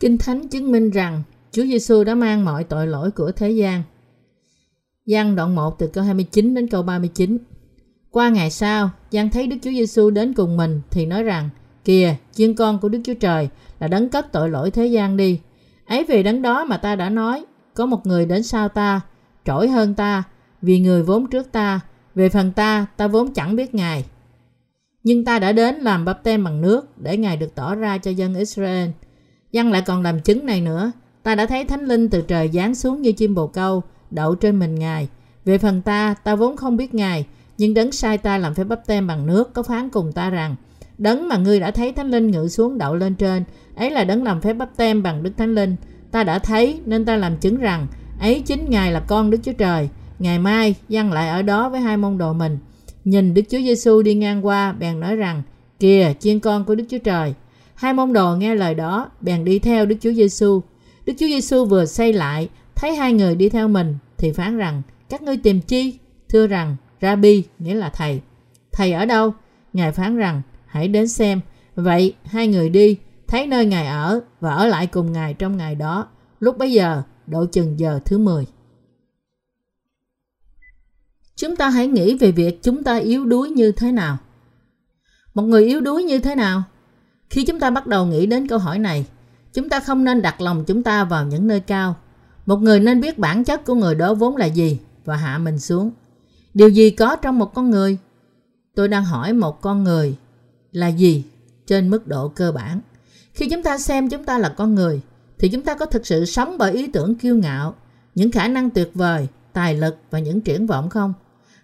Kinh Thánh chứng minh rằng Chúa Giêsu đã mang mọi tội lỗi của thế gian. Giăng đoạn 1 từ câu 29 đến câu 39. Qua ngày sau, Giăng thấy Đức Chúa Giêsu đến cùng mình thì nói rằng: Kìa, chiên con của Đức Chúa Trời là đấng cất tội lỗi thế gian đi. Ấy vì đấng đó mà ta đã nói, có một người đến sau ta, trỗi hơn ta, vì người vốn trước ta, về phần ta, ta vốn chẳng biết Ngài. Nhưng ta đã đến làm bắp tem bằng nước để Ngài được tỏ ra cho dân Israel. Dân lại còn làm chứng này nữa. Ta đã thấy Thánh Linh từ trời giáng xuống như chim bồ câu, đậu trên mình Ngài. Về phần ta, ta vốn không biết Ngài, nhưng đấng sai ta làm phép bắp tem bằng nước có phán cùng ta rằng, đấng mà ngươi đã thấy Thánh Linh ngự xuống đậu lên trên, ấy là đấng làm phép bắp tem bằng Đức Thánh Linh. Ta đã thấy nên ta làm chứng rằng, ấy chính Ngài là con Đức Chúa Trời. Ngày mai, dân lại ở đó với hai môn đồ mình. Nhìn Đức Chúa Giêsu đi ngang qua, bèn nói rằng, Kìa, chiên con của Đức Chúa Trời. Hai môn đồ nghe lời đó, bèn đi theo Đức Chúa Giêsu. Đức Chúa Giêsu vừa xây lại, thấy hai người đi theo mình, thì phán rằng, các ngươi tìm chi? Thưa rằng, Rabbi, nghĩa là thầy. Thầy ở đâu? Ngài phán rằng, hãy đến xem. Vậy, hai người đi, thấy nơi Ngài ở và ở lại cùng Ngài trong ngày đó. Lúc bấy giờ, độ chừng giờ thứ 10. Chúng ta hãy nghĩ về việc chúng ta yếu đuối như thế nào. Một người yếu đuối như thế nào? Khi chúng ta bắt đầu nghĩ đến câu hỏi này, chúng ta không nên đặt lòng chúng ta vào những nơi cao. Một người nên biết bản chất của người đó vốn là gì và hạ mình xuống. Điều gì có trong một con người? Tôi đang hỏi một con người là gì trên mức độ cơ bản. Khi chúng ta xem chúng ta là con người, thì chúng ta có thực sự sống bởi ý tưởng kiêu ngạo, những khả năng tuyệt vời, tài lực và những triển vọng không?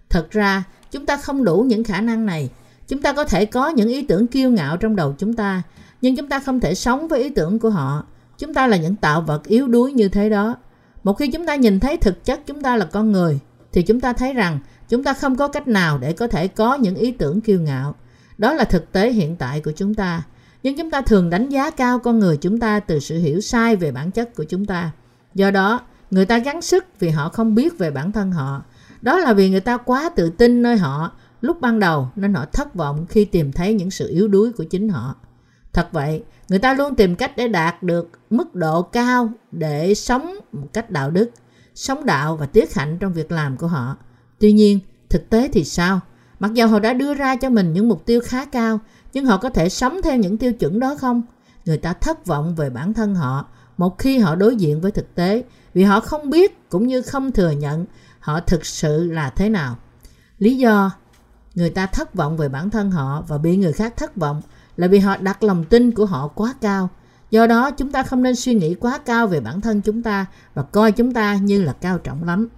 Thật ra, chúng ta không đủ những khả năng này. Chúng ta có thể có những ý tưởng kiêu ngạo trong đầu chúng ta, nhưng chúng ta không thể sống với ý tưởng của họ. Chúng ta là những tạo vật yếu đuối như thế đó. Một khi chúng ta nhìn thấy thực chất chúng ta là con người, thì chúng ta thấy rằng chúng ta không có cách nào để có thể có những ý tưởng kiêu ngạo. Đó là thực tế hiện tại của chúng ta. Nhưng chúng ta thường đánh giá cao con người chúng ta từ sự hiểu sai về bản chất của chúng ta. Do đó, người ta gắng sức vì họ không biết về bản thân họ đó là vì người ta quá tự tin nơi họ lúc ban đầu nên họ thất vọng khi tìm thấy những sự yếu đuối của chính họ. Thật vậy, người ta luôn tìm cách để đạt được mức độ cao để sống một cách đạo đức, sống đạo và tiết hạnh trong việc làm của họ. Tuy nhiên, thực tế thì sao? Mặc dù họ đã đưa ra cho mình những mục tiêu khá cao, nhưng họ có thể sống theo những tiêu chuẩn đó không? Người ta thất vọng về bản thân họ một khi họ đối diện với thực tế vì họ không biết cũng như không thừa nhận họ thực sự là thế nào. Lý do người ta thất vọng về bản thân họ và bị người khác thất vọng là vì họ đặt lòng tin của họ quá cao. Do đó chúng ta không nên suy nghĩ quá cao về bản thân chúng ta và coi chúng ta như là cao trọng lắm.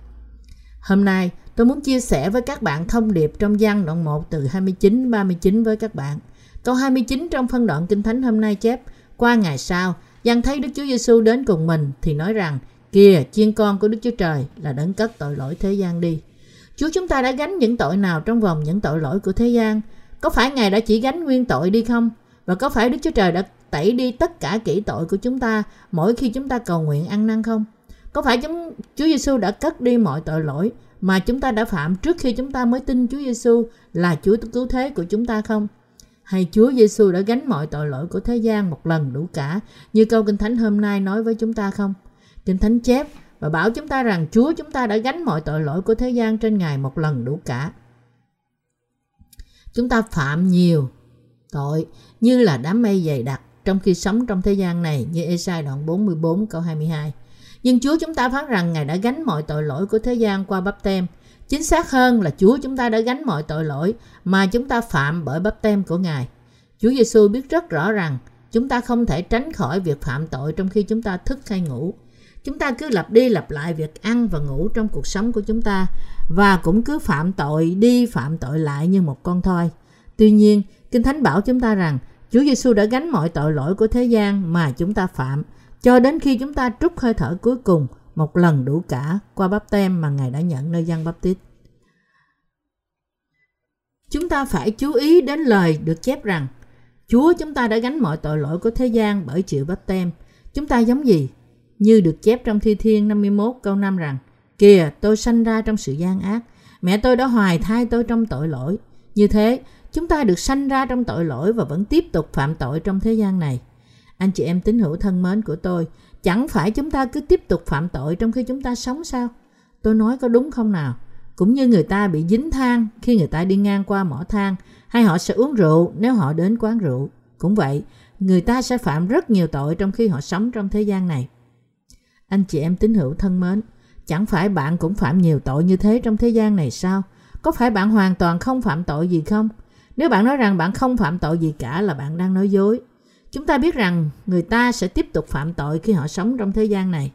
Hôm nay tôi muốn chia sẻ với các bạn thông điệp trong gian đoạn 1 từ 29 39 với các bạn. Câu 29 trong phân đoạn Kinh Thánh hôm nay chép qua ngày sau, Giăng thấy Đức Chúa Giêsu đến cùng mình thì nói rằng Kìa, chiên con của Đức Chúa Trời là đấng cất tội lỗi thế gian đi. Chúa chúng ta đã gánh những tội nào trong vòng những tội lỗi của thế gian? Có phải Ngài đã chỉ gánh nguyên tội đi không? Và có phải Đức Chúa Trời đã tẩy đi tất cả kỹ tội của chúng ta mỗi khi chúng ta cầu nguyện ăn năn không? Có phải chúng, Chúa Giêsu đã cất đi mọi tội lỗi mà chúng ta đã phạm trước khi chúng ta mới tin Chúa Giêsu là Chúa cứu thế của chúng ta không? Hay Chúa Giêsu đã gánh mọi tội lỗi của thế gian một lần đủ cả, như câu Kinh Thánh hôm nay nói với chúng ta không? Kinh Thánh chép và bảo chúng ta rằng Chúa chúng ta đã gánh mọi tội lỗi của thế gian trên Ngài một lần đủ cả. Chúng ta phạm nhiều tội như là đám mây dày đặc trong khi sống trong thế gian này như Esai đoạn 44 câu 22. Nhưng Chúa chúng ta phán rằng Ngài đã gánh mọi tội lỗi của thế gian qua bắp tem. Chính xác hơn là Chúa chúng ta đã gánh mọi tội lỗi mà chúng ta phạm bởi bắp tem của Ngài. Chúa Giêsu biết rất rõ rằng chúng ta không thể tránh khỏi việc phạm tội trong khi chúng ta thức hay ngủ. Chúng ta cứ lặp đi lặp lại việc ăn và ngủ trong cuộc sống của chúng ta và cũng cứ phạm tội đi phạm tội lại như một con thoi. Tuy nhiên, Kinh Thánh bảo chúng ta rằng Chúa Giêsu đã gánh mọi tội lỗi của thế gian mà chúng ta phạm cho đến khi chúng ta trút hơi thở cuối cùng một lần đủ cả qua bắp tem mà Ngài đã nhận nơi dân bắp tít. Chúng ta phải chú ý đến lời được chép rằng Chúa chúng ta đã gánh mọi tội lỗi của thế gian bởi chịu bắp tem. Chúng ta giống gì? Như được chép trong Thi Thiên 51 câu 5 rằng Kìa tôi sanh ra trong sự gian ác Mẹ tôi đã hoài thai tôi trong tội lỗi Như thế chúng ta được sanh ra trong tội lỗi Và vẫn tiếp tục phạm tội trong thế gian này Anh chị em tín hữu thân mến của tôi, chẳng phải chúng ta cứ tiếp tục phạm tội trong khi chúng ta sống sao? Tôi nói có đúng không nào? Cũng như người ta bị dính than khi người ta đi ngang qua mỏ than, hay họ sẽ uống rượu nếu họ đến quán rượu. Cũng vậy, người ta sẽ phạm rất nhiều tội trong khi họ sống trong thế gian này. Anh chị em tín hữu thân mến, chẳng phải bạn cũng phạm nhiều tội như thế trong thế gian này sao? Có phải bạn hoàn toàn không phạm tội gì không? Nếu bạn nói rằng bạn không phạm tội gì cả là bạn đang nói dối. Chúng ta biết rằng người ta sẽ tiếp tục phạm tội khi họ sống trong thế gian này.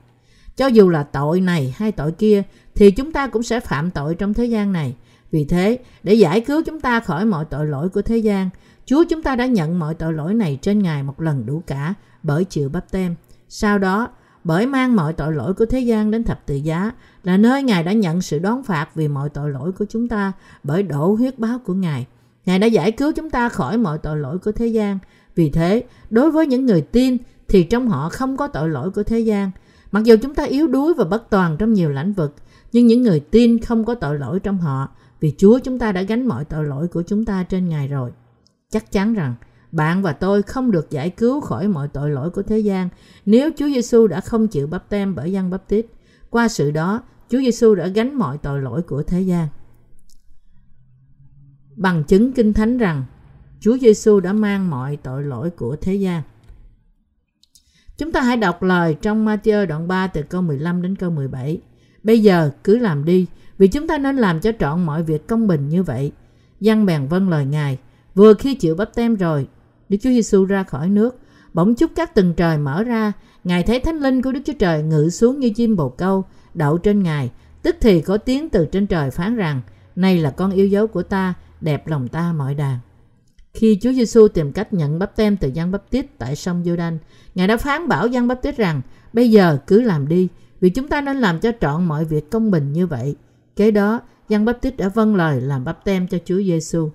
Cho dù là tội này hay tội kia thì chúng ta cũng sẽ phạm tội trong thế gian này. Vì thế, để giải cứu chúng ta khỏi mọi tội lỗi của thế gian, Chúa chúng ta đã nhận mọi tội lỗi này trên Ngài một lần đủ cả bởi chịu bắp tem. Sau đó, bởi mang mọi tội lỗi của thế gian đến thập tự giá là nơi Ngài đã nhận sự đón phạt vì mọi tội lỗi của chúng ta bởi đổ huyết báo của Ngài. Ngài đã giải cứu chúng ta khỏi mọi tội lỗi của thế gian. Vì thế, đối với những người tin thì trong họ không có tội lỗi của thế gian. Mặc dù chúng ta yếu đuối và bất toàn trong nhiều lĩnh vực, nhưng những người tin không có tội lỗi trong họ vì Chúa chúng ta đã gánh mọi tội lỗi của chúng ta trên Ngài rồi. Chắc chắn rằng bạn và tôi không được giải cứu khỏi mọi tội lỗi của thế gian nếu Chúa Giêsu đã không chịu bắp tem bởi dân bắp tít. Qua sự đó, Chúa Giêsu đã gánh mọi tội lỗi của thế gian. Bằng chứng kinh thánh rằng Chúa Giêsu đã mang mọi tội lỗi của thế gian. Chúng ta hãy đọc lời trong Matthew đoạn 3 từ câu 15 đến câu 17. Bây giờ cứ làm đi, vì chúng ta nên làm cho trọn mọi việc công bình như vậy. Dân bèn vâng lời Ngài. Vừa khi chịu bắp tem rồi, Đức Chúa Giêsu ra khỏi nước, bỗng chúc các tầng trời mở ra, Ngài thấy thánh linh của Đức Chúa Trời ngự xuống như chim bồ câu, đậu trên Ngài. Tức thì có tiếng từ trên trời phán rằng, này là con yêu dấu của ta, đẹp lòng ta mọi đàn. Khi Chúa Giêsu tìm cách nhận bắp tem từ Giăng Bắp Tít tại sông Giô-đanh, Ngài đã phán bảo Giăng Bắp Tít rằng, bây giờ cứ làm đi, vì chúng ta nên làm cho trọn mọi việc công bình như vậy. Kế đó, Giăng Bắp Tít đã vâng lời làm bắp tem cho Chúa Giêsu.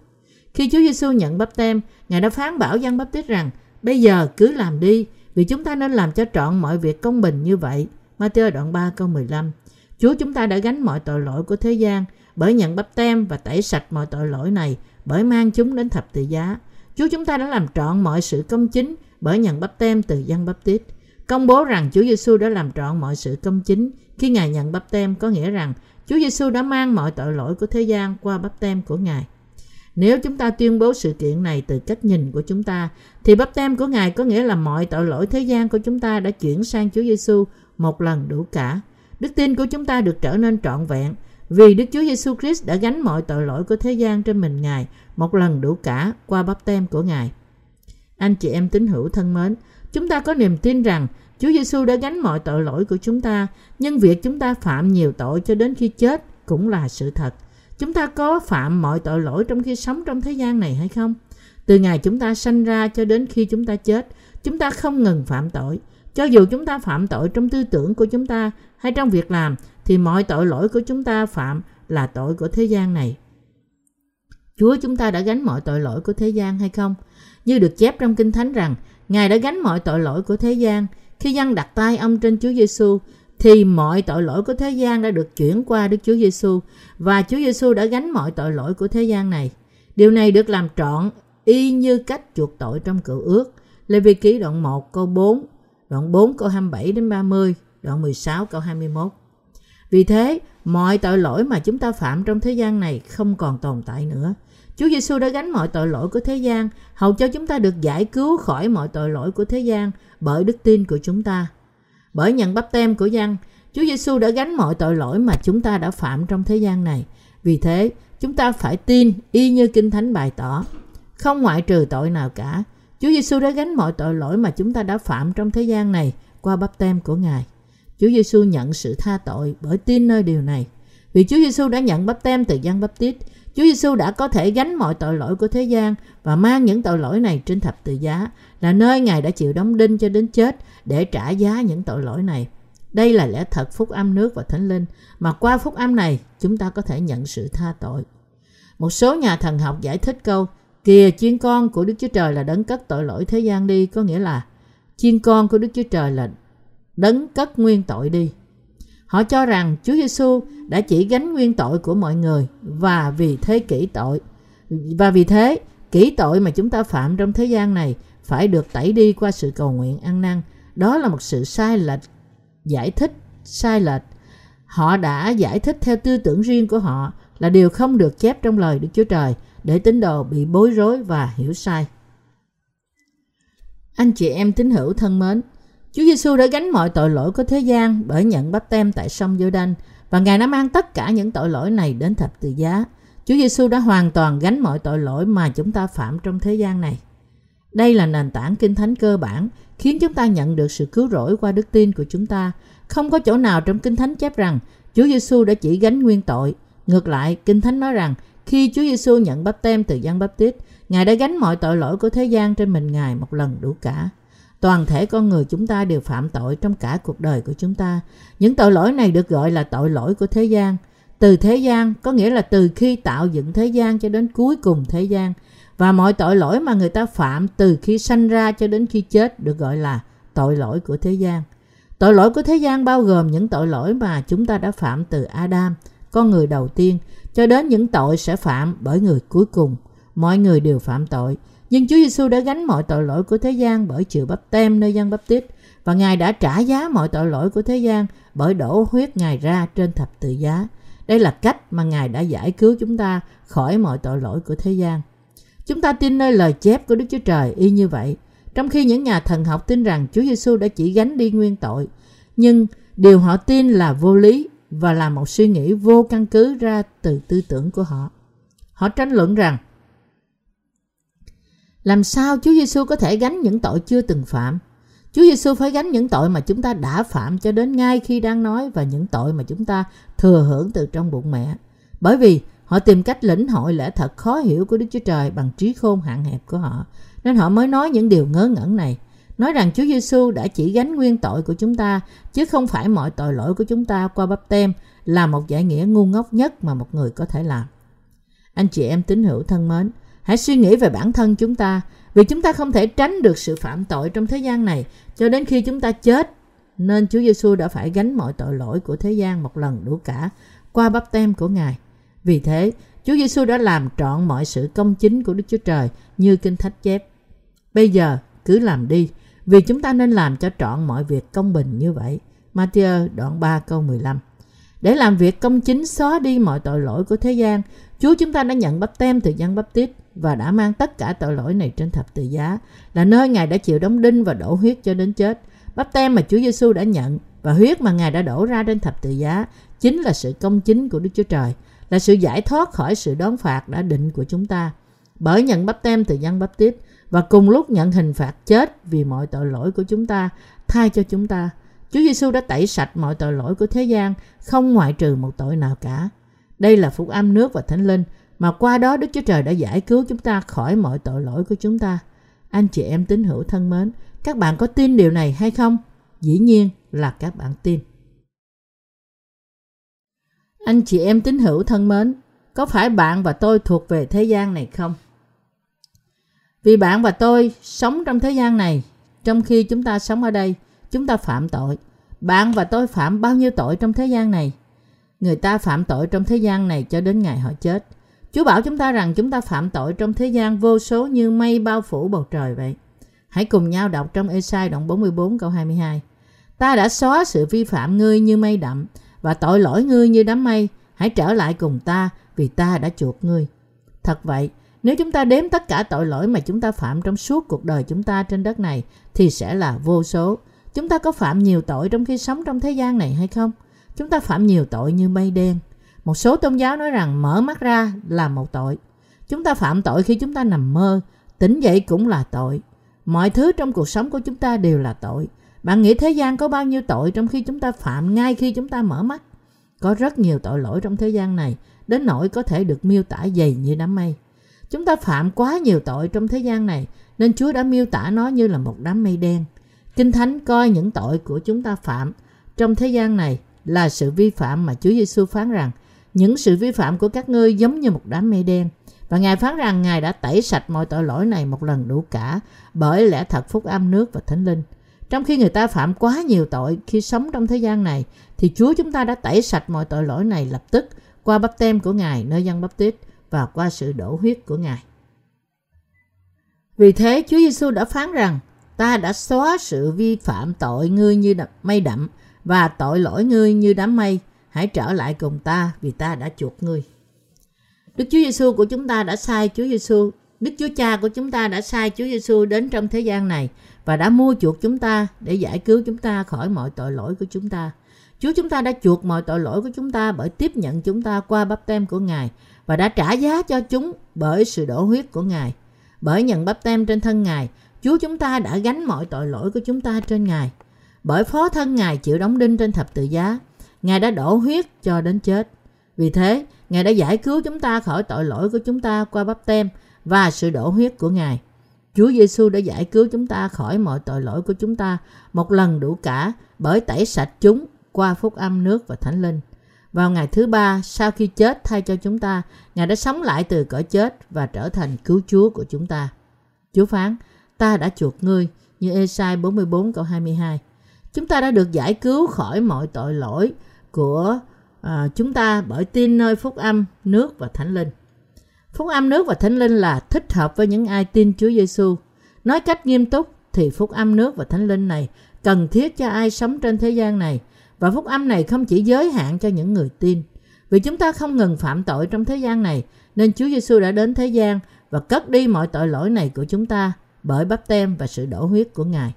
Khi Chúa Giêsu nhận bắp tem, Ngài đã phán bảo dân Bắp Tít rằng, bây giờ cứ làm đi, vì chúng ta nên làm cho trọn mọi việc công bình như vậy. Matthew đoạn 3 câu 15 Chúa chúng ta đã gánh mọi tội lỗi của thế gian bởi nhận bắp tem và tẩy sạch mọi tội lỗi này bởi mang chúng đến thập tự giá. Chúa chúng ta đã làm trọn mọi sự công chính bởi nhận bắp tem từ dân bắp tít. Công bố rằng Chúa Giêsu đã làm trọn mọi sự công chính khi Ngài nhận bắp tem có nghĩa rằng Chúa Giêsu đã mang mọi tội lỗi của thế gian qua bắp tem của Ngài. Nếu chúng ta tuyên bố sự kiện này từ cách nhìn của chúng ta, thì bắp tem của Ngài có nghĩa là mọi tội lỗi thế gian của chúng ta đã chuyển sang Chúa Giêsu một lần đủ cả. Đức tin của chúng ta được trở nên trọn vẹn vì Đức Chúa Giêsu Christ đã gánh mọi tội lỗi của thế gian trên mình Ngài một lần đủ cả qua bắp tem của Ngài. Anh chị em tín hữu thân mến, chúng ta có niềm tin rằng Chúa Giêsu đã gánh mọi tội lỗi của chúng ta, nhưng việc chúng ta phạm nhiều tội cho đến khi chết cũng là sự thật. Chúng ta có phạm mọi tội lỗi trong khi sống trong thế gian này hay không? Từ ngày chúng ta sanh ra cho đến khi chúng ta chết, chúng ta không ngừng phạm tội. Cho dù chúng ta phạm tội trong tư tưởng của chúng ta hay trong việc làm, thì mọi tội lỗi của chúng ta phạm là tội của thế gian này. Chúa chúng ta đã gánh mọi tội lỗi của thế gian hay không? Như được chép trong Kinh Thánh rằng, Ngài đã gánh mọi tội lỗi của thế gian. Khi dân đặt tay ông trên Chúa Giêsu, thì mọi tội lỗi của thế gian đã được chuyển qua Đức Chúa Giêsu và Chúa Giêsu đã gánh mọi tội lỗi của thế gian này. Điều này được làm trọn y như cách chuộc tội trong cựu ước. Lê Vi ký đoạn 1 câu 4, đoạn 4 câu 27 đến 30, đoạn 16 câu 21. Vì thế, mọi tội lỗi mà chúng ta phạm trong thế gian này không còn tồn tại nữa. Chúa Giêsu đã gánh mọi tội lỗi của thế gian, hầu cho chúng ta được giải cứu khỏi mọi tội lỗi của thế gian bởi đức tin của chúng ta. Bởi nhận bắp tem của dân, Chúa Giêsu đã gánh mọi tội lỗi mà chúng ta đã phạm trong thế gian này. Vì thế, chúng ta phải tin y như Kinh Thánh bày tỏ. Không ngoại trừ tội nào cả. Chúa Giêsu đã gánh mọi tội lỗi mà chúng ta đã phạm trong thế gian này qua bắp tem của Ngài. Chúa Giêsu nhận sự tha tội bởi tin nơi điều này. Vì Chúa Giêsu đã nhận bắp tem từ Giăng bắp tít, Chúa Giêsu đã có thể gánh mọi tội lỗi của thế gian và mang những tội lỗi này trên thập tự giá, là nơi Ngài đã chịu đóng đinh cho đến chết để trả giá những tội lỗi này. Đây là lẽ thật phúc âm nước và thánh linh, mà qua phúc âm này chúng ta có thể nhận sự tha tội. Một số nhà thần học giải thích câu Kìa chiên con của Đức Chúa Trời là đấng cất tội lỗi thế gian đi, có nghĩa là chiên con của Đức Chúa Trời là đấng cất nguyên tội đi. Họ cho rằng Chúa Giêsu đã chỉ gánh nguyên tội của mọi người và vì thế kỹ tội và vì thế kỹ tội mà chúng ta phạm trong thế gian này phải được tẩy đi qua sự cầu nguyện ăn năn. Đó là một sự sai lệch, giải thích sai lệch. Họ đã giải thích theo tư tưởng riêng của họ là điều không được chép trong lời Đức Chúa Trời để tín đồ bị bối rối và hiểu sai. Anh chị em tín hữu thân mến, Chúa Giêsu đã gánh mọi tội lỗi của thế gian bởi nhận bắp tem tại sông giô đanh và Ngài đã mang tất cả những tội lỗi này đến thập tự giá. Chúa Giêsu đã hoàn toàn gánh mọi tội lỗi mà chúng ta phạm trong thế gian này. Đây là nền tảng kinh thánh cơ bản khiến chúng ta nhận được sự cứu rỗi qua đức tin của chúng ta. Không có chỗ nào trong kinh thánh chép rằng Chúa Giêsu đã chỉ gánh nguyên tội. Ngược lại, kinh thánh nói rằng khi Chúa Giêsu nhận bắp tem từ Giăng Bắp Tít, Ngài đã gánh mọi tội lỗi của thế gian trên mình Ngài một lần đủ cả. Toàn thể con người chúng ta đều phạm tội trong cả cuộc đời của chúng ta. Những tội lỗi này được gọi là tội lỗi của thế gian. Từ thế gian có nghĩa là từ khi tạo dựng thế gian cho đến cuối cùng thế gian. Và mọi tội lỗi mà người ta phạm từ khi sanh ra cho đến khi chết được gọi là tội lỗi của thế gian. Tội lỗi của thế gian bao gồm những tội lỗi mà chúng ta đã phạm từ Adam, con người đầu tiên, cho đến những tội sẽ phạm bởi người cuối cùng. Mọi người đều phạm tội, nhưng Chúa Giêsu đã gánh mọi tội lỗi của thế gian bởi chịu bắp tem nơi dân bắp tít và Ngài đã trả giá mọi tội lỗi của thế gian bởi đổ huyết Ngài ra trên thập tự giá. Đây là cách mà Ngài đã giải cứu chúng ta khỏi mọi tội lỗi của thế gian. Chúng ta tin nơi lời chép của Đức Chúa Trời y như vậy. Trong khi những nhà thần học tin rằng Chúa Giêsu đã chỉ gánh đi nguyên tội, nhưng điều họ tin là vô lý và là một suy nghĩ vô căn cứ ra từ tư tưởng của họ. Họ tranh luận rằng làm sao Chúa Giêsu có thể gánh những tội chưa từng phạm? Chúa Giêsu phải gánh những tội mà chúng ta đã phạm cho đến ngay khi đang nói và những tội mà chúng ta thừa hưởng từ trong bụng mẹ. Bởi vì họ tìm cách lĩnh hội lẽ thật khó hiểu của Đức Chúa Trời bằng trí khôn hạn hẹp của họ, nên họ mới nói những điều ngớ ngẩn này. Nói rằng Chúa Giêsu đã chỉ gánh nguyên tội của chúng ta, chứ không phải mọi tội lỗi của chúng ta qua bắp tem là một giải nghĩa ngu ngốc nhất mà một người có thể làm. Anh chị em tín hữu thân mến, Hãy suy nghĩ về bản thân chúng ta, vì chúng ta không thể tránh được sự phạm tội trong thế gian này cho đến khi chúng ta chết. Nên Chúa Giêsu đã phải gánh mọi tội lỗi của thế gian một lần đủ cả qua bắp tem của Ngài. Vì thế, Chúa Giêsu đã làm trọn mọi sự công chính của Đức Chúa Trời như Kinh Thánh chép. Bây giờ, cứ làm đi, vì chúng ta nên làm cho trọn mọi việc công bình như vậy. Matthew đoạn 3 câu 15 Để làm việc công chính xóa đi mọi tội lỗi của thế gian, Chúa chúng ta đã nhận bắp tem từ dân bắp tít và đã mang tất cả tội lỗi này trên thập tự giá, là nơi Ngài đã chịu đóng đinh và đổ huyết cho đến chết. Bắp tem mà Chúa Giêsu đã nhận và huyết mà Ngài đã đổ ra trên thập tự giá chính là sự công chính của Đức Chúa Trời, là sự giải thoát khỏi sự đón phạt đã định của chúng ta. Bởi nhận bắp tem từ dân bắp tít và cùng lúc nhận hình phạt chết vì mọi tội lỗi của chúng ta, thay cho chúng ta. Chúa Giêsu đã tẩy sạch mọi tội lỗi của thế gian, không ngoại trừ một tội nào cả. Đây là phúc âm nước và thánh linh mà qua đó Đức Chúa Trời đã giải cứu chúng ta khỏi mọi tội lỗi của chúng ta. Anh chị em tín hữu thân mến, các bạn có tin điều này hay không? Dĩ nhiên là các bạn tin. Anh chị em tín hữu thân mến, có phải bạn và tôi thuộc về thế gian này không? Vì bạn và tôi sống trong thế gian này, trong khi chúng ta sống ở đây, chúng ta phạm tội. Bạn và tôi phạm bao nhiêu tội trong thế gian này? Người ta phạm tội trong thế gian này cho đến ngày họ chết. Chúa bảo chúng ta rằng chúng ta phạm tội trong thế gian vô số như mây bao phủ bầu trời vậy. Hãy cùng nhau đọc trong Esai đoạn 44 câu 22. Ta đã xóa sự vi phạm ngươi như mây đậm và tội lỗi ngươi như đám mây. Hãy trở lại cùng ta vì ta đã chuộc ngươi. Thật vậy, nếu chúng ta đếm tất cả tội lỗi mà chúng ta phạm trong suốt cuộc đời chúng ta trên đất này thì sẽ là vô số. Chúng ta có phạm nhiều tội trong khi sống trong thế gian này hay không? Chúng ta phạm nhiều tội như mây đen, một số tôn giáo nói rằng mở mắt ra là một tội. Chúng ta phạm tội khi chúng ta nằm mơ, tỉnh dậy cũng là tội. Mọi thứ trong cuộc sống của chúng ta đều là tội. Bạn nghĩ thế gian có bao nhiêu tội trong khi chúng ta phạm ngay khi chúng ta mở mắt? Có rất nhiều tội lỗi trong thế gian này, đến nỗi có thể được miêu tả dày như đám mây. Chúng ta phạm quá nhiều tội trong thế gian này, nên Chúa đã miêu tả nó như là một đám mây đen. Kinh Thánh coi những tội của chúng ta phạm trong thế gian này là sự vi phạm mà Chúa Giêsu phán rằng những sự vi phạm của các ngươi giống như một đám mây đen. Và Ngài phán rằng Ngài đã tẩy sạch mọi tội lỗi này một lần đủ cả bởi lẽ thật phúc âm nước và thánh linh. Trong khi người ta phạm quá nhiều tội khi sống trong thế gian này, thì Chúa chúng ta đã tẩy sạch mọi tội lỗi này lập tức qua bắp tem của Ngài nơi dân bắp tít và qua sự đổ huyết của Ngài. Vì thế Chúa Giêsu đã phán rằng ta đã xóa sự vi phạm tội ngươi như mây đậm và tội lỗi ngươi như đám mây. Hãy trở lại cùng ta vì ta đã chuộc ngươi. Đức Chúa Giêsu của chúng ta đã sai Chúa Giêsu, Đức Chúa Cha của chúng ta đã sai Chúa Giêsu đến trong thế gian này và đã mua chuộc chúng ta để giải cứu chúng ta khỏi mọi tội lỗi của chúng ta. Chúa chúng ta đã chuộc mọi tội lỗi của chúng ta bởi tiếp nhận chúng ta qua bắp tem của Ngài và đã trả giá cho chúng bởi sự đổ huyết của Ngài. Bởi nhận bắp tem trên thân Ngài, Chúa chúng ta đã gánh mọi tội lỗi của chúng ta trên Ngài. Bởi phó thân Ngài chịu đóng đinh trên thập tự giá, Ngài đã đổ huyết cho đến chết. Vì thế, Ngài đã giải cứu chúng ta khỏi tội lỗi của chúng ta qua bắp tem và sự đổ huyết của Ngài. Chúa Giêsu đã giải cứu chúng ta khỏi mọi tội lỗi của chúng ta một lần đủ cả bởi tẩy sạch chúng qua phúc âm nước và thánh linh. Vào ngày thứ ba, sau khi chết thay cho chúng ta, Ngài đã sống lại từ cõi chết và trở thành cứu Chúa của chúng ta. Chúa phán, ta đã chuộc ngươi, như Esai 44 câu 22. Chúng ta đã được giải cứu khỏi mọi tội lỗi của à, chúng ta bởi tin nơi phúc âm, nước và thánh linh. Phúc âm nước và thánh linh là thích hợp với những ai tin Chúa Giêsu. Nói cách nghiêm túc thì phúc âm nước và thánh linh này cần thiết cho ai sống trên thế gian này – và phúc âm này không chỉ giới hạn cho những người tin. Vì chúng ta không ngừng phạm tội trong thế gian này, nên Chúa Giêsu đã đến thế gian và cất đi mọi tội lỗi này của chúng ta bởi bắp tem và sự đổ huyết của Ngài.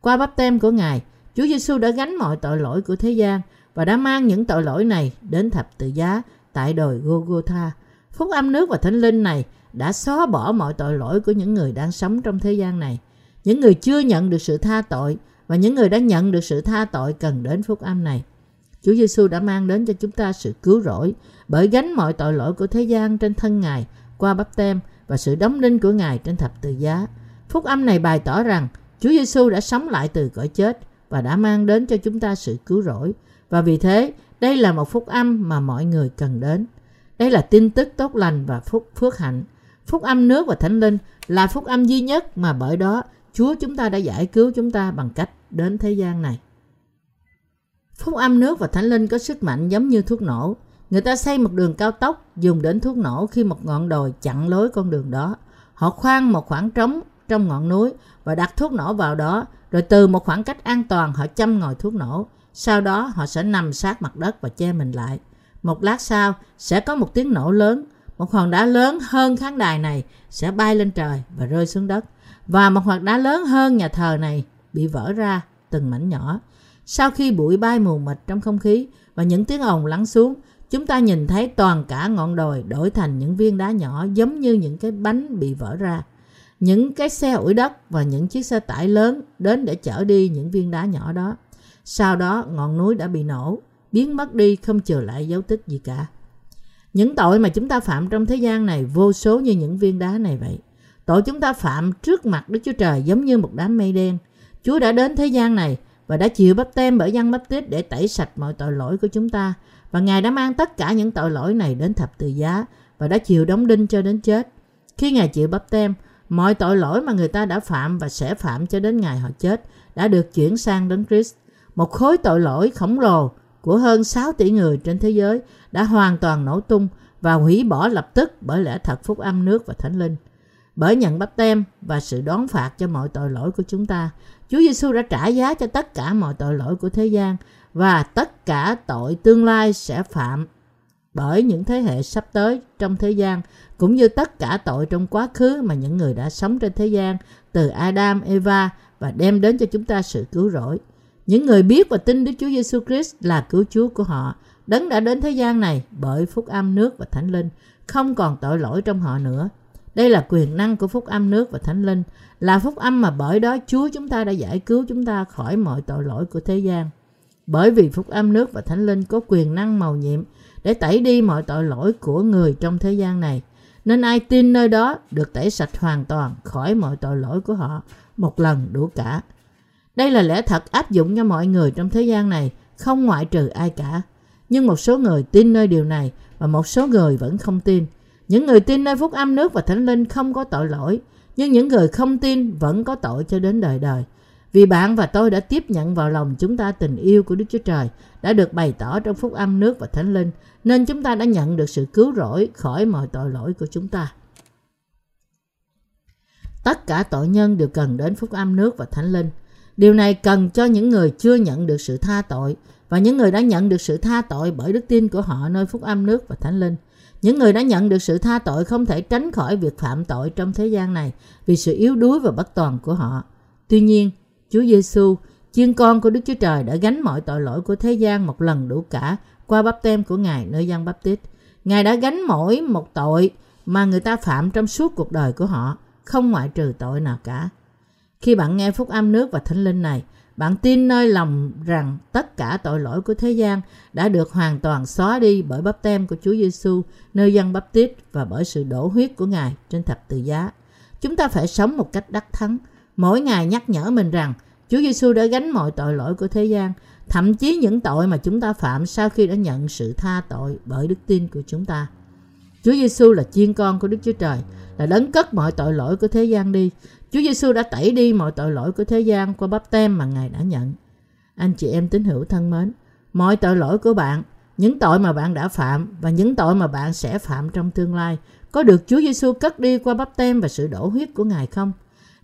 Qua bắp tem của Ngài, Chúa Giêsu đã gánh mọi tội lỗi của thế gian và đã mang những tội lỗi này đến thập tự giá tại đồi Golgotha. Phúc âm nước và thánh linh này đã xóa bỏ mọi tội lỗi của những người đang sống trong thế gian này. Những người chưa nhận được sự tha tội và những người đã nhận được sự tha tội cần đến phúc âm này. Chúa Giêsu đã mang đến cho chúng ta sự cứu rỗi bởi gánh mọi tội lỗi của thế gian trên thân Ngài, qua bắp tem và sự đóng đinh của Ngài trên thập tự giá. Phúc âm này bày tỏ rằng Chúa Giêsu đã sống lại từ cõi chết và đã mang đến cho chúng ta sự cứu rỗi. Và vì thế, đây là một phúc âm mà mọi người cần đến. Đây là tin tức tốt lành và phúc phước hạnh. Phúc âm nước và thánh linh là phúc âm duy nhất mà bởi đó Chúa chúng ta đã giải cứu chúng ta bằng cách đến thế gian này. Phúc âm nước và thánh linh có sức mạnh giống như thuốc nổ. Người ta xây một đường cao tốc dùng đến thuốc nổ khi một ngọn đồi chặn lối con đường đó. Họ khoan một khoảng trống trong ngọn núi và đặt thuốc nổ vào đó, rồi từ một khoảng cách an toàn họ châm ngòi thuốc nổ. Sau đó họ sẽ nằm sát mặt đất và che mình lại. Một lát sau sẽ có một tiếng nổ lớn, một hòn đá lớn hơn khán đài này sẽ bay lên trời và rơi xuống đất. Và một hòn đá lớn hơn nhà thờ này bị vỡ ra từng mảnh nhỏ. Sau khi bụi bay mù mịt trong không khí và những tiếng ồn lắng xuống, chúng ta nhìn thấy toàn cả ngọn đồi đổi thành những viên đá nhỏ giống như những cái bánh bị vỡ ra. Những cái xe ủi đất và những chiếc xe tải lớn đến để chở đi những viên đá nhỏ đó. Sau đó ngọn núi đã bị nổ, biến mất đi không trừ lại dấu tích gì cả. Những tội mà chúng ta phạm trong thế gian này vô số như những viên đá này vậy. Tội chúng ta phạm trước mặt Đức Chúa Trời giống như một đám mây đen. Chúa đã đến thế gian này và đã chịu bắp tem bởi dân bắp tít để tẩy sạch mọi tội lỗi của chúng ta. Và Ngài đã mang tất cả những tội lỗi này đến thập tự giá và đã chịu đóng đinh cho đến chết. Khi Ngài chịu bắp tem, mọi tội lỗi mà người ta đã phạm và sẽ phạm cho đến ngày họ chết đã được chuyển sang đến Christ. Một khối tội lỗi khổng lồ của hơn 6 tỷ người trên thế giới đã hoàn toàn nổ tung và hủy bỏ lập tức bởi lẽ thật phúc âm nước và thánh linh. Bởi nhận bắp tem và sự đón phạt cho mọi tội lỗi của chúng ta, Chúa Giêsu đã trả giá cho tất cả mọi tội lỗi của thế gian và tất cả tội tương lai sẽ phạm bởi những thế hệ sắp tới trong thế gian cũng như tất cả tội trong quá khứ mà những người đã sống trên thế gian từ Adam, Eva và đem đến cho chúng ta sự cứu rỗi. Những người biết và tin Đức Chúa Giêsu Christ là cứu Chúa của họ, đấng đã đến thế gian này bởi phúc âm nước và thánh linh, không còn tội lỗi trong họ nữa. Đây là quyền năng của phúc âm nước và thánh linh, là phúc âm mà bởi đó Chúa chúng ta đã giải cứu chúng ta khỏi mọi tội lỗi của thế gian. Bởi vì phúc âm nước và thánh linh có quyền năng màu nhiệm để tẩy đi mọi tội lỗi của người trong thế gian này. Nên ai tin nơi đó được tẩy sạch hoàn toàn khỏi mọi tội lỗi của họ một lần đủ cả. Đây là lẽ thật áp dụng cho mọi người trong thế gian này, không ngoại trừ ai cả. Nhưng một số người tin nơi điều này và một số người vẫn không tin. Những người tin nơi phúc âm nước và thánh linh không có tội lỗi, nhưng những người không tin vẫn có tội cho đến đời đời. Vì bạn và tôi đã tiếp nhận vào lòng chúng ta tình yêu của Đức Chúa Trời đã được bày tỏ trong phúc âm nước và thánh linh, nên chúng ta đã nhận được sự cứu rỗi khỏi mọi tội lỗi của chúng ta. Tất cả tội nhân đều cần đến phúc âm nước và thánh linh. Điều này cần cho những người chưa nhận được sự tha tội và những người đã nhận được sự tha tội bởi đức tin của họ nơi phúc âm nước và thánh linh. Những người đã nhận được sự tha tội không thể tránh khỏi việc phạm tội trong thế gian này vì sự yếu đuối và bất toàn của họ. Tuy nhiên, Chúa Giêsu, chiên con của Đức Chúa Trời đã gánh mọi tội lỗi của thế gian một lần đủ cả qua bắp tem của Ngài nơi dân bắp tít. Ngài đã gánh mỗi một tội mà người ta phạm trong suốt cuộc đời của họ, không ngoại trừ tội nào cả. Khi bạn nghe phúc âm nước và thánh linh này, bạn tin nơi lòng rằng tất cả tội lỗi của thế gian đã được hoàn toàn xóa đi bởi bắp tem của Chúa Giêsu nơi dân bắp tít và bởi sự đổ huyết của Ngài trên thập tự giá. Chúng ta phải sống một cách đắc thắng, mỗi ngày nhắc nhở mình rằng Chúa Giêsu đã gánh mọi tội lỗi của thế gian, thậm chí những tội mà chúng ta phạm sau khi đã nhận sự tha tội bởi đức tin của chúng ta. Chúa Giêsu là chiên con của Đức Chúa Trời, là đấng cất mọi tội lỗi của thế gian đi. Chúa Giêsu đã tẩy đi mọi tội lỗi của thế gian qua bắp tem mà Ngài đã nhận. Anh chị em tín hữu thân mến, mọi tội lỗi của bạn, những tội mà bạn đã phạm và những tội mà bạn sẽ phạm trong tương lai có được Chúa Giêsu cất đi qua bắp tem và sự đổ huyết của Ngài không?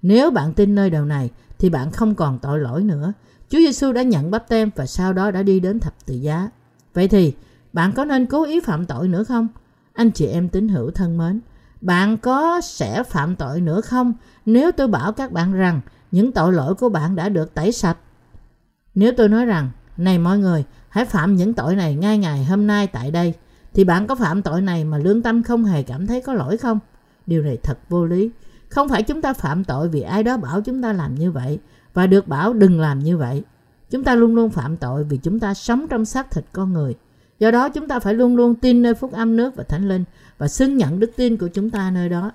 Nếu bạn tin nơi điều này thì bạn không còn tội lỗi nữa. Chúa Giêsu đã nhận bắp tem và sau đó đã đi đến thập tự giá. Vậy thì bạn có nên cố ý phạm tội nữa không? Anh chị em tín hữu thân mến, bạn có sẽ phạm tội nữa không nếu tôi bảo các bạn rằng những tội lỗi của bạn đã được tẩy sạch? Nếu tôi nói rằng, này mọi người, hãy phạm những tội này ngay ngày hôm nay tại đây, thì bạn có phạm tội này mà lương tâm không hề cảm thấy có lỗi không? Điều này thật vô lý. Không phải chúng ta phạm tội vì ai đó bảo chúng ta làm như vậy và được bảo đừng làm như vậy. Chúng ta luôn luôn phạm tội vì chúng ta sống trong xác thịt con người. Do đó chúng ta phải luôn luôn tin nơi phúc âm nước và thánh linh và xưng nhận đức tin của chúng ta nơi đó.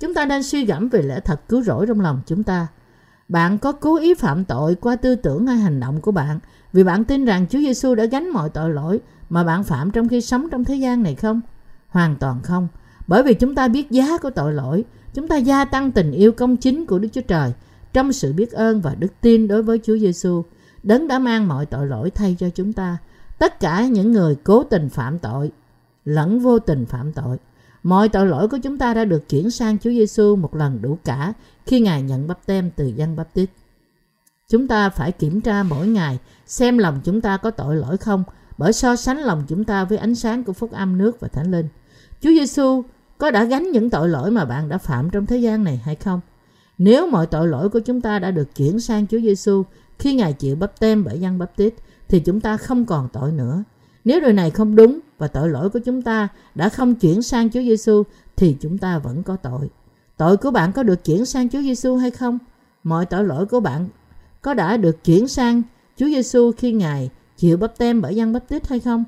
Chúng ta nên suy gẫm về lẽ thật cứu rỗi trong lòng chúng ta. Bạn có cố ý phạm tội qua tư tưởng hay hành động của bạn vì bạn tin rằng Chúa Giêsu đã gánh mọi tội lỗi mà bạn phạm trong khi sống trong thế gian này không? Hoàn toàn không. Bởi vì chúng ta biết giá của tội lỗi, chúng ta gia tăng tình yêu công chính của Đức Chúa Trời trong sự biết ơn và đức tin đối với Chúa Giêsu, đấng đã mang mọi tội lỗi thay cho chúng ta. Tất cả những người cố tình phạm tội lẫn vô tình phạm tội. Mọi tội lỗi của chúng ta đã được chuyển sang Chúa Giêsu một lần đủ cả khi Ngài nhận bắp tem từ dân bắp tít. Chúng ta phải kiểm tra mỗi ngày xem lòng chúng ta có tội lỗi không bởi so sánh lòng chúng ta với ánh sáng của phúc âm nước và thánh linh. Chúa Giêsu có đã gánh những tội lỗi mà bạn đã phạm trong thế gian này hay không? Nếu mọi tội lỗi của chúng ta đã được chuyển sang Chúa Giêsu khi Ngài chịu bắp tem bởi dân bắp tít thì chúng ta không còn tội nữa. Nếu điều này không đúng và tội lỗi của chúng ta đã không chuyển sang Chúa Giêsu thì chúng ta vẫn có tội. Tội của bạn có được chuyển sang Chúa Giêsu hay không? Mọi tội lỗi của bạn có đã được chuyển sang Chúa Giêsu khi Ngài chịu bắp tem bởi dân bắp tít hay không?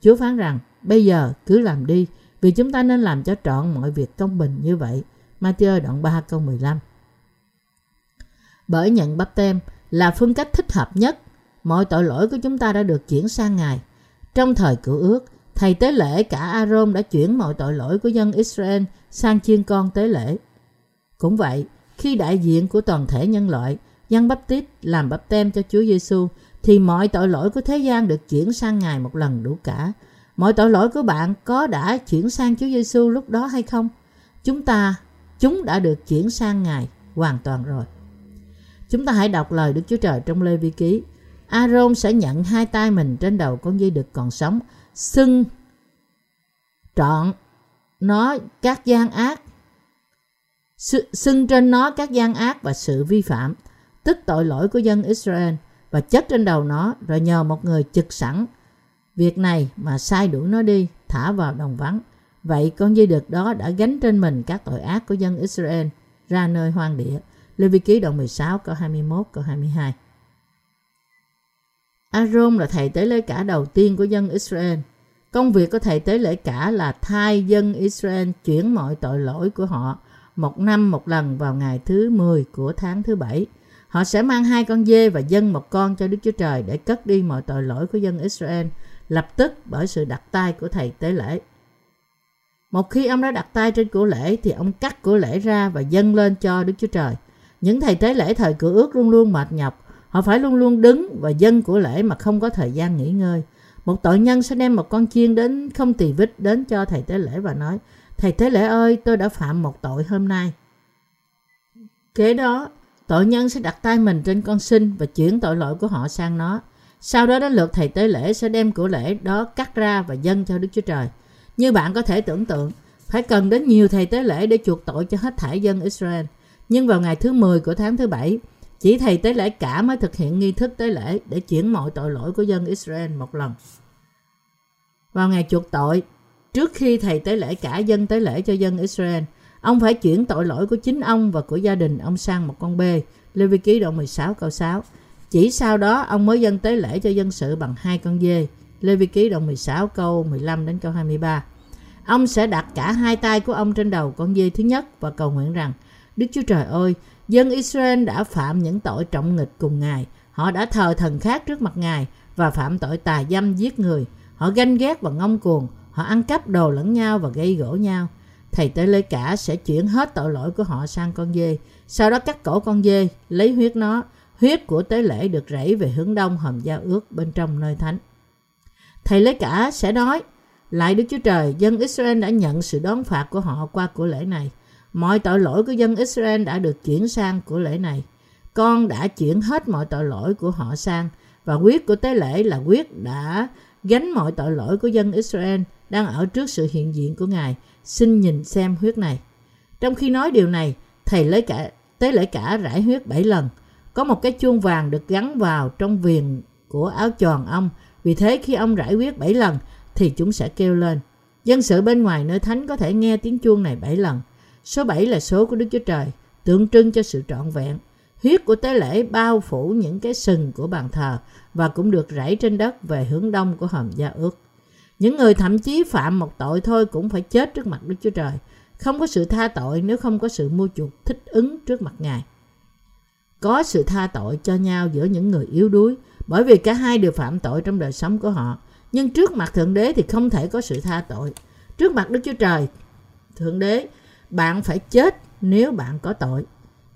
Chúa phán rằng, bây giờ cứ làm đi, vì chúng ta nên làm cho trọn mọi việc công bình như vậy. Matthew đoạn 3 câu 15 Bởi nhận bắp tem là phương cách thích hợp nhất, mọi tội lỗi của chúng ta đã được chuyển sang Ngài. Trong thời cựu ước, thầy tế lễ cả Aaron đã chuyển mọi tội lỗi của dân Israel sang chiên con tế lễ. Cũng vậy, khi đại diện của toàn thể nhân loại, dân bắp tít làm bắp tem cho Chúa Giêsu thì mọi tội lỗi của thế gian được chuyển sang Ngài một lần đủ cả. Mọi tội lỗi của bạn có đã chuyển sang Chúa Giêsu lúc đó hay không? Chúng ta, chúng đã được chuyển sang Ngài hoàn toàn rồi. Chúng ta hãy đọc lời Đức Chúa Trời trong Lê Vi Ký. Aaron sẽ nhận hai tay mình trên đầu con dây đực còn sống, xưng trọn nó các gian ác, xưng trên nó các gian ác và sự vi phạm, tức tội lỗi của dân Israel và chất trên đầu nó rồi nhờ một người trực sẵn việc này mà sai đuổi nó đi, thả vào đồng vắng. Vậy con dây đực đó đã gánh trên mình các tội ác của dân Israel ra nơi hoang địa. Lê Vi Ký đoạn 16 câu 21 câu 22 Aaron là thầy tế lễ cả đầu tiên của dân Israel. Công việc của thầy tế lễ cả là thay dân Israel chuyển mọi tội lỗi của họ một năm một lần vào ngày thứ 10 của tháng thứ bảy. Họ sẽ mang hai con dê và dân một con cho Đức Chúa Trời để cất đi mọi tội lỗi của dân Israel lập tức bởi sự đặt tay của thầy tế lễ. Một khi ông đã đặt tay trên của lễ thì ông cắt của lễ ra và dâng lên cho Đức Chúa Trời. Những thầy tế lễ thời cửa ước luôn luôn mệt nhọc. Họ phải luôn luôn đứng và dâng của lễ mà không có thời gian nghỉ ngơi. Một tội nhân sẽ đem một con chiên đến không tỳ vít đến cho thầy tế lễ và nói Thầy tế lễ ơi tôi đã phạm một tội hôm nay. Kế đó, tội nhân sẽ đặt tay mình trên con sinh và chuyển tội lỗi của họ sang nó. Sau đó đến lượt thầy tế lễ sẽ đem của lễ đó cắt ra và dâng cho Đức Chúa Trời. Như bạn có thể tưởng tượng, phải cần đến nhiều thầy tế lễ để chuộc tội cho hết thảy dân Israel. Nhưng vào ngày thứ 10 của tháng thứ bảy, chỉ thầy tế lễ cả mới thực hiện nghi thức tế lễ để chuyển mọi tội lỗi của dân Israel một lần. Vào ngày chuộc tội, trước khi thầy tế lễ cả dân tế lễ cho dân Israel, ông phải chuyển tội lỗi của chính ông và của gia đình ông sang một con bê. Lê Vi Ký đoạn 16 câu 6. Chỉ sau đó ông mới dân tế lễ cho dân sự bằng hai con dê. Lê Vi Ký đoạn 16 câu 15 đến câu 23. Ông sẽ đặt cả hai tay của ông trên đầu con dê thứ nhất và cầu nguyện rằng Đức Chúa Trời ơi, dân Israel đã phạm những tội trọng nghịch cùng Ngài. Họ đã thờ thần khác trước mặt Ngài và phạm tội tà dâm giết người. Họ ganh ghét và ngông cuồng. Họ ăn cắp đồ lẫn nhau và gây gỗ nhau. Thầy tế lễ cả sẽ chuyển hết tội lỗi của họ sang con dê. Sau đó cắt cổ con dê, lấy huyết nó. Huyết của tế lễ được rảy về hướng đông hầm giao ước bên trong nơi thánh. Thầy lễ cả sẽ nói, lại Đức Chúa Trời, dân Israel đã nhận sự đón phạt của họ qua của lễ này. Mọi tội lỗi của dân Israel đã được chuyển sang của lễ này. Con đã chuyển hết mọi tội lỗi của họ sang và quyết của tế lễ là quyết đã gánh mọi tội lỗi của dân Israel đang ở trước sự hiện diện của Ngài. Xin nhìn xem huyết này. Trong khi nói điều này, thầy lấy cả tế lễ cả rải huyết bảy lần. Có một cái chuông vàng được gắn vào trong viền của áo tròn ông. Vì thế khi ông rải huyết bảy lần thì chúng sẽ kêu lên. Dân sự bên ngoài nơi thánh có thể nghe tiếng chuông này bảy lần. Số 7 là số của Đức Chúa Trời, tượng trưng cho sự trọn vẹn. Huyết của tế lễ bao phủ những cái sừng của bàn thờ và cũng được rải trên đất về hướng đông của hòm gia ước. Những người thậm chí phạm một tội thôi cũng phải chết trước mặt Đức Chúa Trời. Không có sự tha tội nếu không có sự mua chuộc thích ứng trước mặt Ngài. Có sự tha tội cho nhau giữa những người yếu đuối bởi vì cả hai đều phạm tội trong đời sống của họ. Nhưng trước mặt Thượng Đế thì không thể có sự tha tội. Trước mặt Đức Chúa Trời, Thượng Đế bạn phải chết nếu bạn có tội.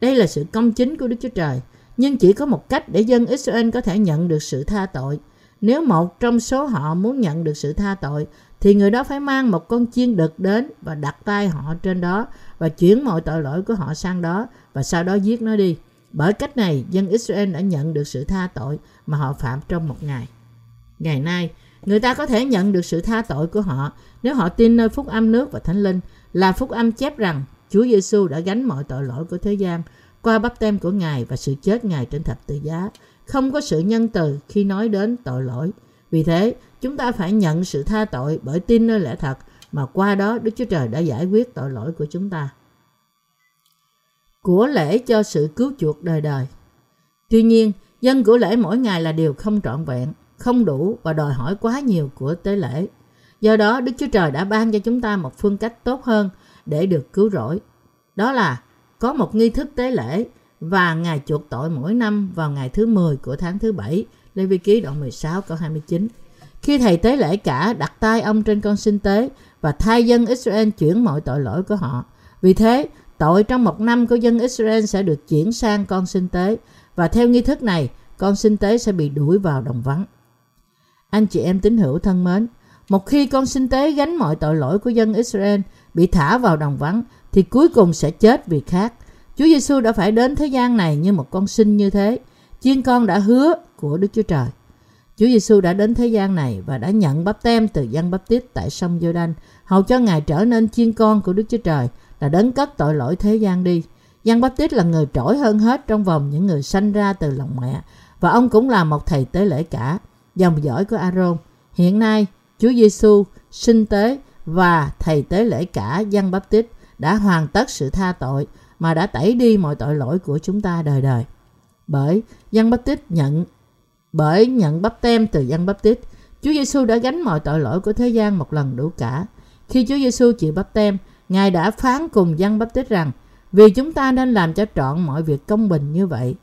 Đây là sự công chính của Đức Chúa Trời. Nhưng chỉ có một cách để dân Israel có thể nhận được sự tha tội. Nếu một trong số họ muốn nhận được sự tha tội, thì người đó phải mang một con chiên đực đến và đặt tay họ trên đó và chuyển mọi tội lỗi của họ sang đó và sau đó giết nó đi. Bởi cách này, dân Israel đã nhận được sự tha tội mà họ phạm trong một ngày. Ngày nay, người ta có thể nhận được sự tha tội của họ nếu họ tin nơi phúc âm nước và thánh linh là phúc âm chép rằng Chúa Giêsu đã gánh mọi tội lỗi của thế gian qua bắp tem của Ngài và sự chết Ngài trên thập tự giá. Không có sự nhân từ khi nói đến tội lỗi. Vì thế, chúng ta phải nhận sự tha tội bởi tin nơi lẽ thật mà qua đó Đức Chúa Trời đã giải quyết tội lỗi của chúng ta. Của lễ cho sự cứu chuộc đời đời. Tuy nhiên, dân của lễ mỗi ngày là điều không trọn vẹn, không đủ và đòi hỏi quá nhiều của tế lễ. Do đó, Đức Chúa Trời đã ban cho chúng ta một phương cách tốt hơn để được cứu rỗi. Đó là có một nghi thức tế lễ và ngày chuộc tội mỗi năm vào ngày thứ 10 của tháng thứ bảy. Lê Vi Ký đoạn 16 câu 29. Khi thầy tế lễ cả đặt tay ông trên con sinh tế và thay dân Israel chuyển mọi tội lỗi của họ. Vì thế, tội trong một năm của dân Israel sẽ được chuyển sang con sinh tế và theo nghi thức này, con sinh tế sẽ bị đuổi vào đồng vắng. Anh chị em tín hữu thân mến, một khi con sinh tế gánh mọi tội lỗi của dân Israel bị thả vào đồng vắng thì cuối cùng sẽ chết vì khác. Chúa Giêsu đã phải đến thế gian này như một con sinh như thế. Chiên con đã hứa của Đức Chúa Trời. Chúa Giêsu đã đến thế gian này và đã nhận bắp tem từ dân bắp tít tại sông giô đanh hầu cho Ngài trở nên chiên con của Đức Chúa Trời là đấng cất tội lỗi thế gian đi. Giăng Báp Tít là người trỗi hơn hết trong vòng những người sanh ra từ lòng mẹ và ông cũng là một thầy tế lễ cả, dòng dõi của Aaron. Hiện nay, Chúa Giêsu sinh tế và thầy tế lễ cả Giăng Báp Tít đã hoàn tất sự tha tội mà đã tẩy đi mọi tội lỗi của chúng ta đời đời. Bởi Giăng Báp Tít nhận bởi nhận bắp tem từ Giăng Báp Tít, Chúa Giêsu đã gánh mọi tội lỗi của thế gian một lần đủ cả. Khi Chúa Giêsu chịu bắp tem, Ngài đã phán cùng dân Báp Tít rằng vì chúng ta nên làm cho trọn mọi việc công bình như vậy.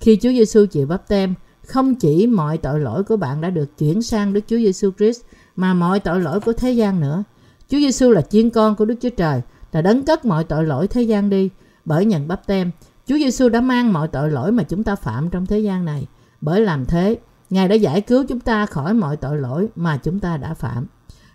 Khi Chúa Giêsu chịu bắp tem, không chỉ mọi tội lỗi của bạn đã được chuyển sang Đức Chúa Giêsu Christ mà mọi tội lỗi của thế gian nữa. Chúa Giêsu là chiên con của Đức Chúa Trời, là đấng cất mọi tội lỗi thế gian đi. Bởi nhận bắp tem, Chúa Giêsu đã mang mọi tội lỗi mà chúng ta phạm trong thế gian này. Bởi làm thế, Ngài đã giải cứu chúng ta khỏi mọi tội lỗi mà chúng ta đã phạm.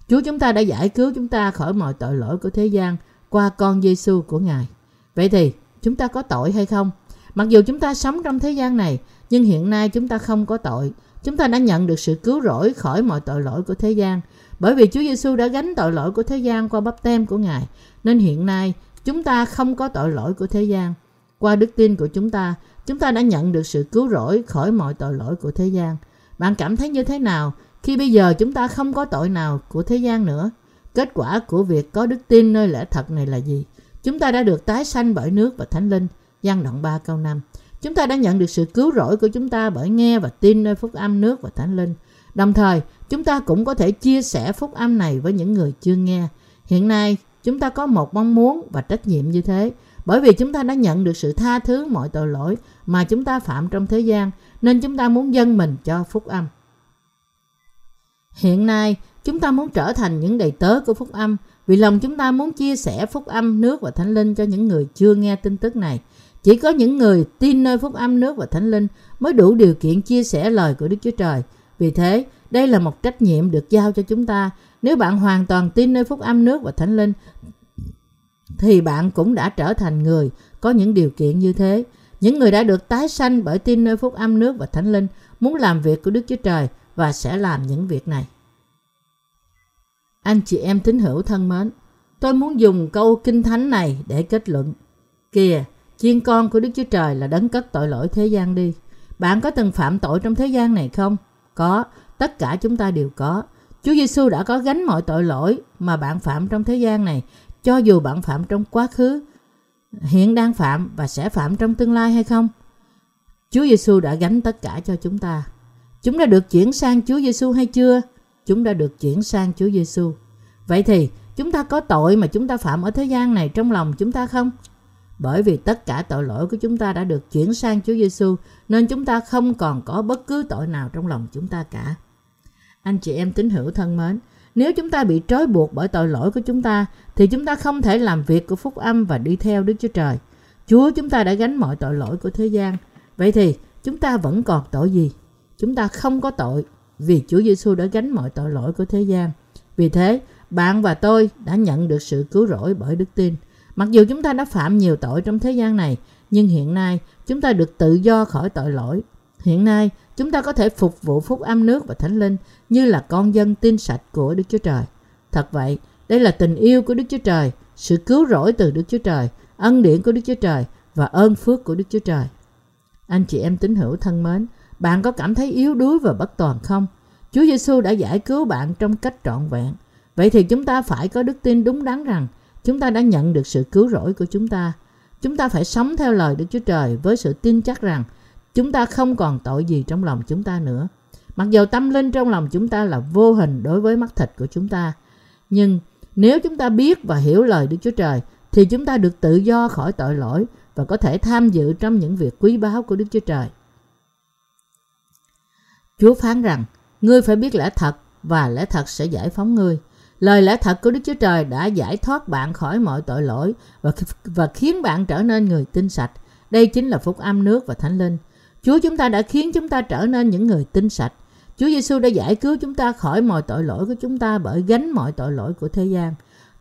Chúa chúng ta đã giải cứu chúng ta khỏi mọi tội lỗi của thế gian qua con Giêsu của Ngài. Vậy thì, chúng ta có tội hay không? Mặc dù chúng ta sống trong thế gian này, nhưng hiện nay chúng ta không có tội. Chúng ta đã nhận được sự cứu rỗi khỏi mọi tội lỗi của thế gian. Bởi vì Chúa Giêsu đã gánh tội lỗi của thế gian qua bắp tem của Ngài, nên hiện nay chúng ta không có tội lỗi của thế gian. Qua đức tin của chúng ta, chúng ta đã nhận được sự cứu rỗi khỏi mọi tội lỗi của thế gian. Bạn cảm thấy như thế nào khi bây giờ chúng ta không có tội nào của thế gian nữa? Kết quả của việc có đức tin nơi lẽ thật này là gì? Chúng ta đã được tái sanh bởi nước và thánh linh. gian đoạn 3 câu 5. Chúng ta đã nhận được sự cứu rỗi của chúng ta bởi nghe và tin nơi phúc âm nước và thánh linh. Đồng thời, chúng ta cũng có thể chia sẻ phúc âm này với những người chưa nghe. Hiện nay, chúng ta có một mong muốn và trách nhiệm như thế, bởi vì chúng ta đã nhận được sự tha thứ mọi tội lỗi mà chúng ta phạm trong thế gian, nên chúng ta muốn dâng mình cho phúc âm. Hiện nay, chúng ta muốn trở thành những đầy tớ của phúc âm vì lòng chúng ta muốn chia sẻ phúc âm nước và thánh linh cho những người chưa nghe tin tức này. Chỉ có những người tin nơi phúc âm nước và thánh linh mới đủ điều kiện chia sẻ lời của Đức Chúa Trời. Vì thế, đây là một trách nhiệm được giao cho chúng ta. Nếu bạn hoàn toàn tin nơi phúc âm nước và thánh linh, thì bạn cũng đã trở thành người có những điều kiện như thế. Những người đã được tái sanh bởi tin nơi phúc âm nước và thánh linh muốn làm việc của Đức Chúa Trời và sẽ làm những việc này. Anh chị em tín hữu thân mến, tôi muốn dùng câu kinh thánh này để kết luận. Kìa, chiên con của Đức Chúa Trời là đấng cất tội lỗi thế gian đi. Bạn có từng phạm tội trong thế gian này không? Có, tất cả chúng ta đều có. Chúa Giêsu đã có gánh mọi tội lỗi mà bạn phạm trong thế gian này, cho dù bạn phạm trong quá khứ, hiện đang phạm và sẽ phạm trong tương lai hay không? Chúa Giêsu đã gánh tất cả cho chúng ta. Chúng đã được chuyển sang Chúa Giêsu hay chưa? Chúng đã được chuyển sang Chúa Giêsu. Vậy thì chúng ta có tội mà chúng ta phạm ở thế gian này trong lòng chúng ta không? Bởi vì tất cả tội lỗi của chúng ta đã được chuyển sang Chúa Giêsu nên chúng ta không còn có bất cứ tội nào trong lòng chúng ta cả. Anh chị em tín hữu thân mến, nếu chúng ta bị trói buộc bởi tội lỗi của chúng ta thì chúng ta không thể làm việc của phúc âm và đi theo Đức Chúa Trời. Chúa chúng ta đã gánh mọi tội lỗi của thế gian. Vậy thì chúng ta vẫn còn tội gì? Chúng ta không có tội vì Chúa Giêsu đã gánh mọi tội lỗi của thế gian. Vì thế, bạn và tôi đã nhận được sự cứu rỗi bởi đức tin. Mặc dù chúng ta đã phạm nhiều tội trong thế gian này, nhưng hiện nay chúng ta được tự do khỏi tội lỗi. Hiện nay, chúng ta có thể phục vụ phúc âm nước và thánh linh như là con dân tin sạch của Đức Chúa Trời. Thật vậy, đây là tình yêu của Đức Chúa Trời, sự cứu rỗi từ Đức Chúa Trời, ân điển của Đức Chúa Trời và ơn phước của Đức Chúa Trời. Anh chị em tín hữu thân mến, bạn có cảm thấy yếu đuối và bất toàn không? Chúa Giêsu đã giải cứu bạn trong cách trọn vẹn. Vậy thì chúng ta phải có đức tin đúng đắn rằng chúng ta đã nhận được sự cứu rỗi của chúng ta. Chúng ta phải sống theo lời Đức Chúa Trời với sự tin chắc rằng chúng ta không còn tội gì trong lòng chúng ta nữa. Mặc dù tâm linh trong lòng chúng ta là vô hình đối với mắt thịt của chúng ta, nhưng nếu chúng ta biết và hiểu lời Đức Chúa Trời thì chúng ta được tự do khỏi tội lỗi và có thể tham dự trong những việc quý báu của Đức Chúa Trời. Chúa phán rằng, ngươi phải biết lẽ thật và lẽ thật sẽ giải phóng ngươi. Lời lẽ thật của Đức Chúa Trời đã giải thoát bạn khỏi mọi tội lỗi và, và khiến bạn trở nên người tinh sạch. Đây chính là phúc âm nước và thánh linh. Chúa chúng ta đã khiến chúng ta trở nên những người tinh sạch. Chúa Giêsu đã giải cứu chúng ta khỏi mọi tội lỗi của chúng ta bởi gánh mọi tội lỗi của thế gian.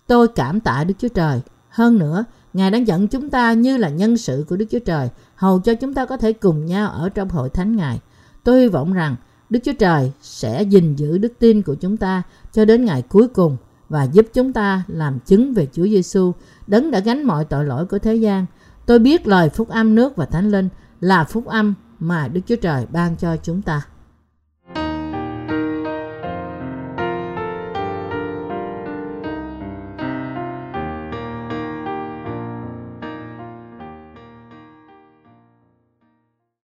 Tôi cảm tạ Đức Chúa Trời. Hơn nữa, Ngài đã dẫn chúng ta như là nhân sự của Đức Chúa Trời, hầu cho chúng ta có thể cùng nhau ở trong hội thánh Ngài. Tôi hy vọng rằng Đức Chúa Trời sẽ gìn giữ đức tin của chúng ta cho đến ngày cuối cùng và giúp chúng ta làm chứng về Chúa Giêsu, đấng đã gánh mọi tội lỗi của thế gian. Tôi biết lời phúc âm nước và thánh linh là phúc âm mà Đức Chúa Trời ban cho chúng ta.